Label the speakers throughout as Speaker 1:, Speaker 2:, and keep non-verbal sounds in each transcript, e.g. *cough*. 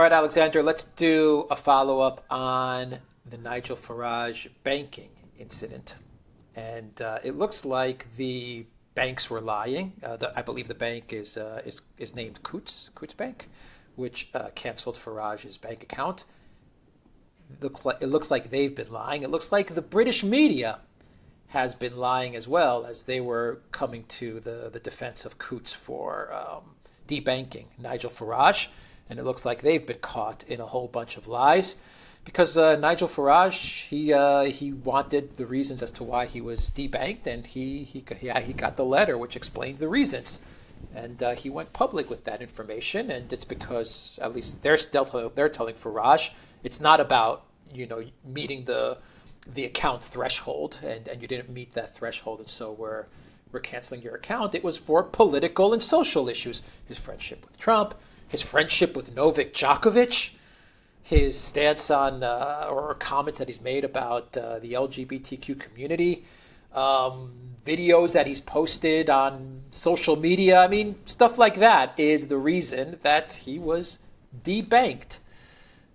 Speaker 1: All right, Alexander, let's do a follow up on the Nigel Farage banking incident. And uh, it looks like the banks were lying. Uh, the, I believe the bank is, uh, is, is named Coutts, Coutts Bank, which uh, canceled Farage's bank account. Looks like, it looks like they've been lying. It looks like the British media has been lying as well as they were coming to the, the defense of Coutts for um, debanking Nigel Farage. And it looks like they've been caught in a whole bunch of lies because uh, Nigel Farage he uh, he wanted the reasons as to why he was debanked, and he he yeah, he got the letter which explained the reasons, and uh, he went public with that information, and it's because at least they're still they're telling Farage it's not about you know meeting the the account threshold, and, and you didn't meet that threshold, and so we're we're canceling your account. It was for political and social issues. His friendship with Trump, his friendship with Novak Djokovic, his stance on uh, or comments that he's made about uh, the LGBTQ community, um, videos that he's posted on social media. I mean, stuff like that is the reason that he was debanked.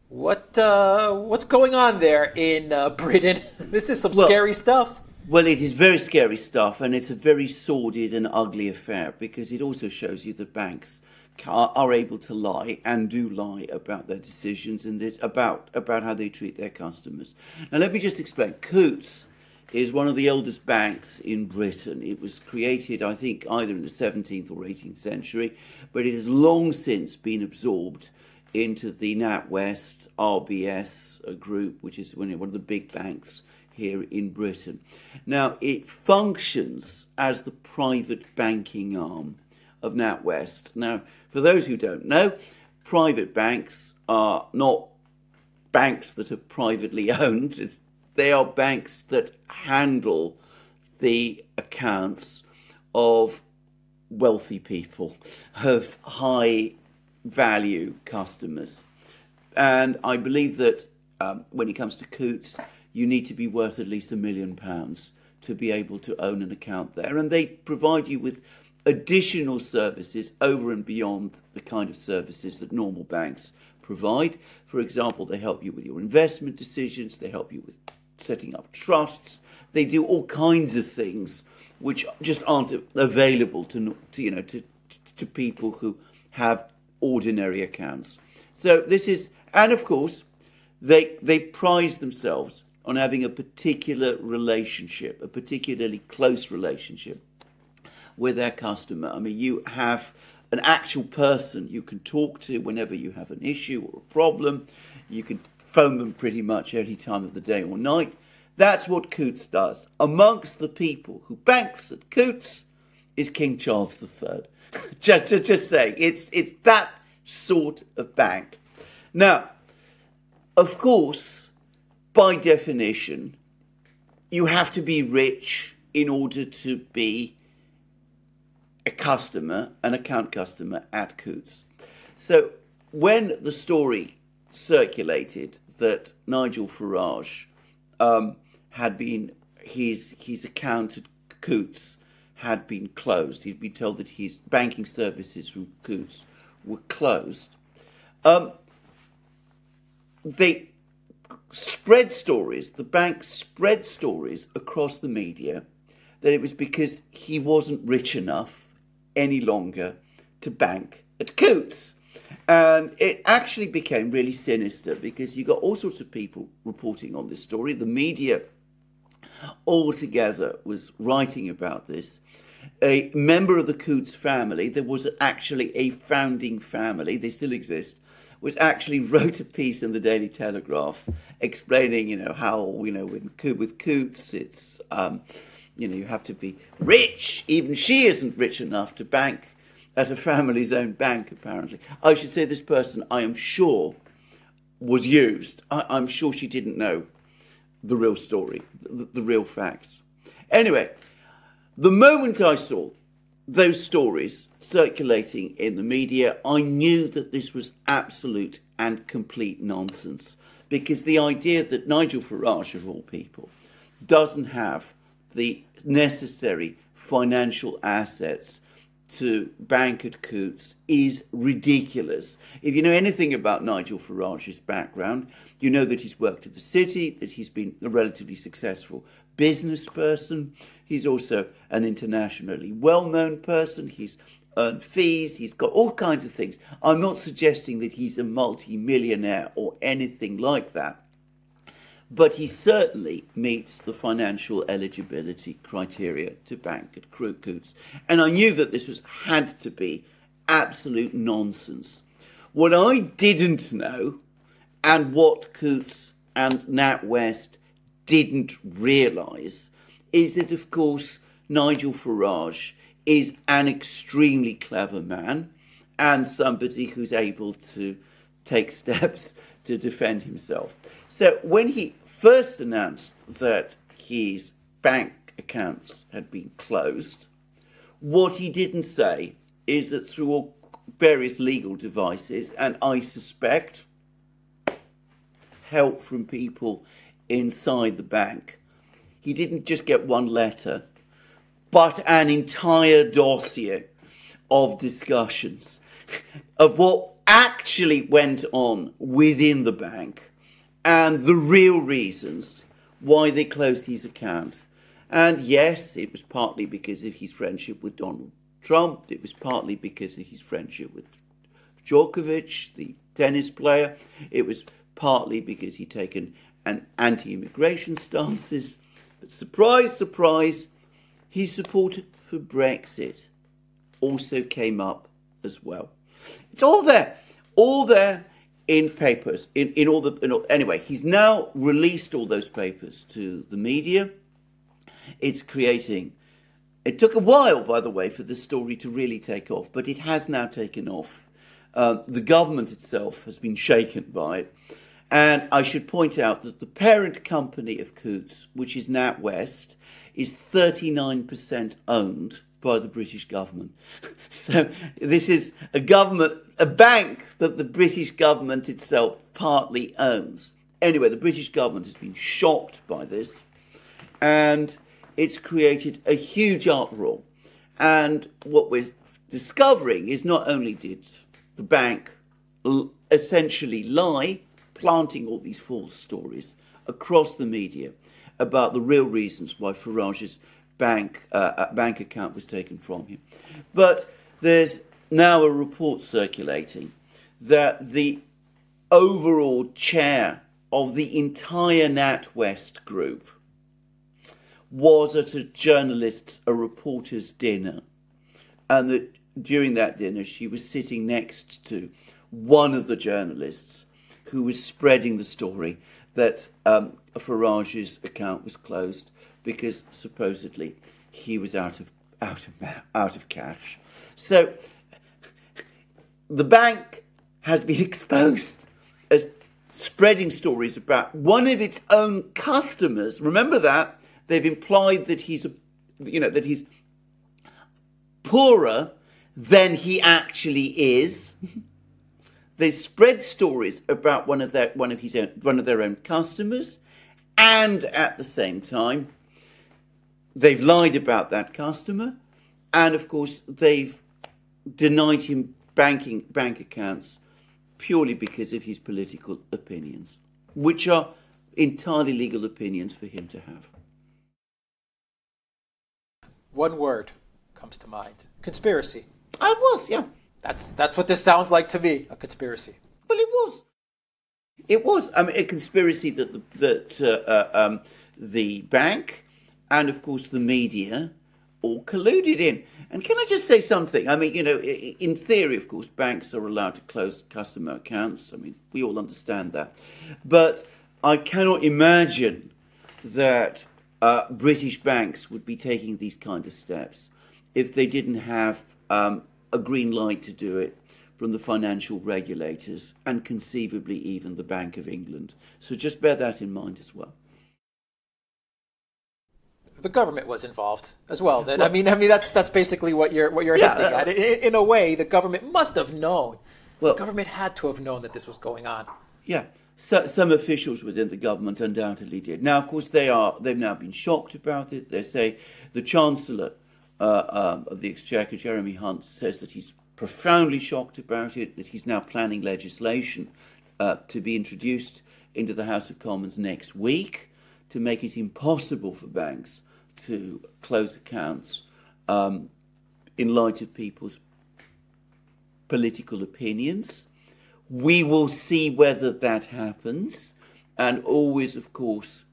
Speaker 1: What uh, what's going on there in uh, *laughs* Britain? this is some well, scary stuff.
Speaker 2: Well, it is very scary stuff, and it's a very sordid and ugly affair because it also shows you that banks are, able to lie and do lie about their decisions and this, about about how they treat their customers. Now, let me just explain. Coutts is one of the oldest banks in Britain. It was created, I think, either in the 17th or 18th century, but it has long since been absorbed into the NatWest RBS group, which is one of the big banks here in Britain. Now, it functions as the private banking arm of NatWest. Now, for those who don't know, private banks are not banks that are privately *laughs* owned, they are banks that handle the accounts of wealthy people, of high value customers. And I believe that um, when it comes to Coutts, you need to be worth at least a million pounds to be able to own an account there. And they provide you with additional services over and beyond the kind of services that normal banks provide. For example, they help you with your investment decisions, they help you with setting up trusts, they do all kinds of things which just aren't available to, to you know to, to people who have ordinary accounts. So this is, and of course, they they prize themselves on having a particular relationship, a particularly close relationship with their customer. I mean, you have an actual person you can talk to whenever you have an issue or a problem. You can phone them pretty much any time of the day or night. That's what Coutts does. Amongst the people who banks at Coutts is King Charles III. *laughs* just, just, just saying, it's, it's that sort of bank. Now, of course, by definition, you have to be rich in order to be a customer, an account customer at Coutts. So when the story circulated that Nigel Farage um, had been his his account at Coutts had been closed. He'd been told that his banking services from Coutts were closed. Um, they spread stories. The bank spread stories across the media that it was because he wasn't rich enough any longer to bank at Coutts. And it actually became really sinister because you got all sorts of people reporting on this story. The media altogether was writing about this. A member of the Coutts family, there was actually a founding family, they still exist, was actually *laughs* wrote a piece in the Daily Telegraph explaining, you know, how, you know, with, with Coutts, it's um, you know, you have to be rich. Even she isn't rich enough to bank at a family's own bank, apparently. I should say this person, I am sure, was used. I, am sure she didn't know the real story, the, the real facts. Anyway, the moment I saw those stories circulating in the media, I knew that this was absolute and complete nonsense. Because the idea that Nigel Farage, of all people, doesn't have the necessary financial assets to bank at Coutts is ridiculous. If you know anything about Nigel Farage's background, you know that he's worked at the city, that he's been a relatively successful business person. He's also an internationally well known person. He's earned fees, he's got all kinds of things. I'm not suggesting that he's a multi millionaire or anything like that but he certainly meets the financial eligibility criteria to bank at Coutts. And I knew that this was had to be absolute nonsense. What I didn't know, and what Coutts and NatWest didn't realise, is that of course Nigel Farage is an extremely clever man and somebody who's able to take *laughs* steps to defend himself. So when he first announced that his bank accounts had been closed, what he didn't say is that through all various legal devices, and I suspect help from people inside the bank, he didn't just get one letter, but an entire dossier of discussions of what actually went on within the bank and the real reasons why they closed his account. And yes, it was partly because of his friendship with Donald Trump, it was partly because of his friendship with Djokovic, the tennis player, it was partly because he'd taken an anti immigration stances. But surprise, surprise, his support for Brexit also came up as well. It's all there, all there in papers, in, in all the. In all, anyway, he's now released all those papers to the media. It's creating. It took a while, by the way, for the story to really take off, but it has now taken off. Uh, the government itself has been shaken by it. And I should point out that the parent company of Coutts, which is NatWest, is 39% owned by the British government. *laughs* so this is a government, a bank that the British government itself partly owns. Anyway, the British government has been shocked by this, and it's created a huge uproar. And what we're discovering is not only did the bank l- essentially lie, planting all these false stories across the media about the real reasons why Farage's bank uh, bank account was taken from him. But there's now a report circulating that the overall chair of the entire NatWest group was at a journalist's, a reporter's dinner, and that during that dinner she was sitting next to one of the journalists who was spreading the story that um, Farage's account was closed because supposedly he was out of out of out of cash. So the bank has been *laughs* exposed as spreading stories about one of its own customers. Remember that they've implied that he's a, you know that he's poorer than he actually is. they spread stories about one of their one of his own one of their own customers, and at the same time they've lied about that customer, and of course they've denied him banking bank accounts purely because of his political opinions, which are entirely legal opinions for him to have.
Speaker 1: One word comes to mind: conspiracy.
Speaker 2: I was, yeah.
Speaker 1: That's that's what this sounds like to me—a conspiracy.
Speaker 2: It was. I mean, a conspiracy that the, that uh, uh, um, the bank and of course the media all colluded in. And can I just say something? I mean, you know, in theory, of course, banks are allowed to close customer accounts. I mean, we all understand that. But I cannot imagine that uh, British banks would be taking these kind of steps if they didn't have um, a green light to do it from the financial regulators and conceivably even the Bank of England. So just bear that in mind as well
Speaker 1: the government was involved as well. Then well, I mean, I mean that's that's basically what you're what you're yeah, hinting uh, at. In, in, a way, the government must have known. Well, the government had to have known that this was going on.
Speaker 2: Yeah, so, some officials within the government undoubtedly did. Now, of course, they are they've now been shocked about it. They say the chancellor uh, um, of the Exchequer, Jeremy Hunt, says that he's profoundly shocked about it, that he's now planning legislation uh, to be introduced into the House of Commons next week to make it impossible for banks to close accounts um, in light of people's political opinions. We will see whether that happens. And always, of course,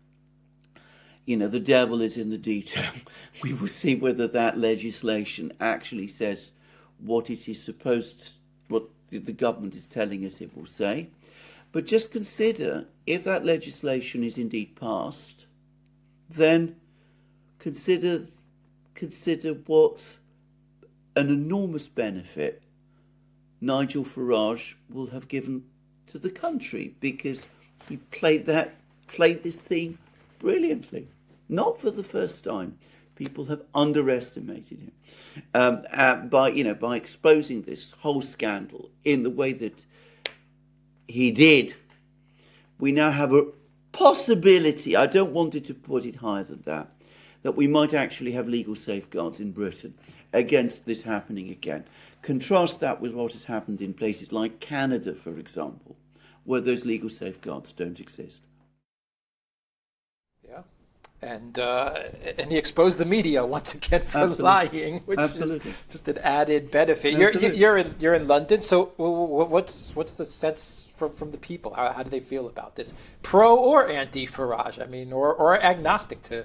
Speaker 2: you know, the devil is in the detail. *laughs* We will see whether that legislation actually says what it is supposed, what the government is telling us it will say. But just consider if that legislation is indeed passed, then consider consider what an enormous benefit Nigel Farage will have given to the country because he played that played this theme brilliantly. Not for the first time. People have underestimated him um, uh, by you know by exposing this whole scandal in the way that he did. We now have a possibility. I don't want it to put it higher than that. That we might actually have legal safeguards in Britain against this happening again. Contrast that with what has happened in places like Canada, for example, where those legal safeguards don't exist.
Speaker 1: And uh, and he exposed the media once again for Absolutely. lying, which Absolutely. is just an added benefit. You're, you're in you're in London, so what's what's the sense from from the people? How, how do they feel about this, pro or anti Farage? I mean, or or agnostic to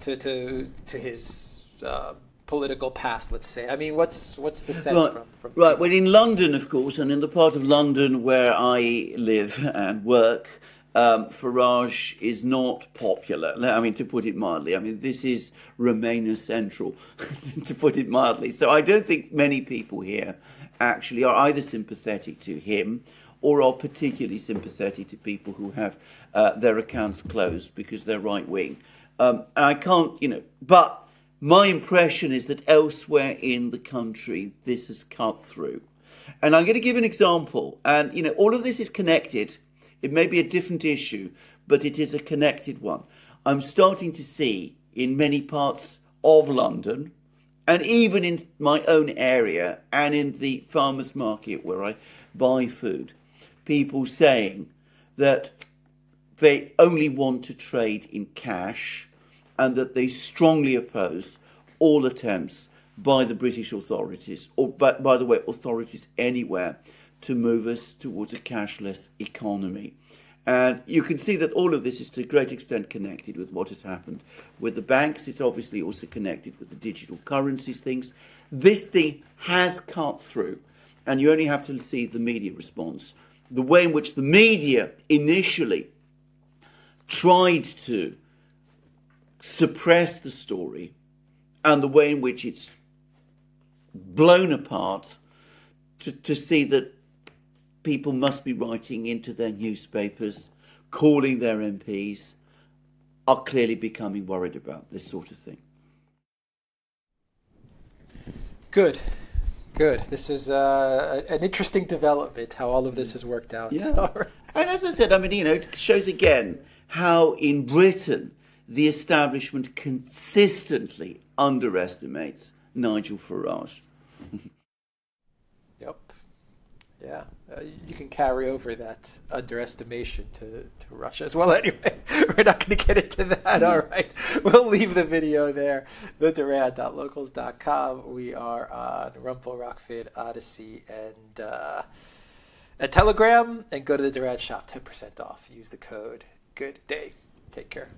Speaker 1: to to to his. Uh, political past, let's say? I mean, what's what's the sense
Speaker 2: right,
Speaker 1: from, from
Speaker 2: right? Well, in London, of course, and in the part of London where I live and work, um, Farage is not popular. I mean, to put it mildly. I mean, this is Remainer central, *laughs* to put it mildly. So I don't think many people here actually are either sympathetic to him or are particularly sympathetic to people who have uh, their accounts closed because they're right wing. Um, and I can't, you know, but my impression is that elsewhere in the country, this has cut through. And I'm going to give an example. And, you know, all of this is connected. It may be a different issue, but it is a connected one. I'm starting to see in many parts of London, and even in my own area and in the farmers market where I buy food, people saying that they only want to trade in cash and that they strongly oppose all attempts by the British authorities, or by, by the way, authorities anywhere, to move us towards a cashless economy. And you can see that all of this is to a great extent connected with what has happened with the banks. It's obviously also connected with the digital currencies things. This thing has cut through, and you only have to see the media response. The way in which the media initially tried to suppress the story and the way in which it's blown apart to, to see that people must be writing into their newspapers, calling their MPs, are clearly becoming worried about this sort of thing.
Speaker 1: Good. Good. This is uh, an interesting development, how all of this has worked out.
Speaker 2: Yeah. *laughs* and as I said, I mean, you know, it shows again how in Britain the establishment consistently underestimates Nigel Farage. *laughs*
Speaker 1: yep. Yeah. Uh, you can carry over that underestimation to, to Russia as well. *laughs* Anyway, we're not going to get into that. Mm-hmm. All right. We'll leave the video there. TheDuran.locals.com. We are on Rumble, Rokfin, Odysee, and, uh, and Telegram. And go to the Duran shop, 10% off. Use the code. Good day. Take care.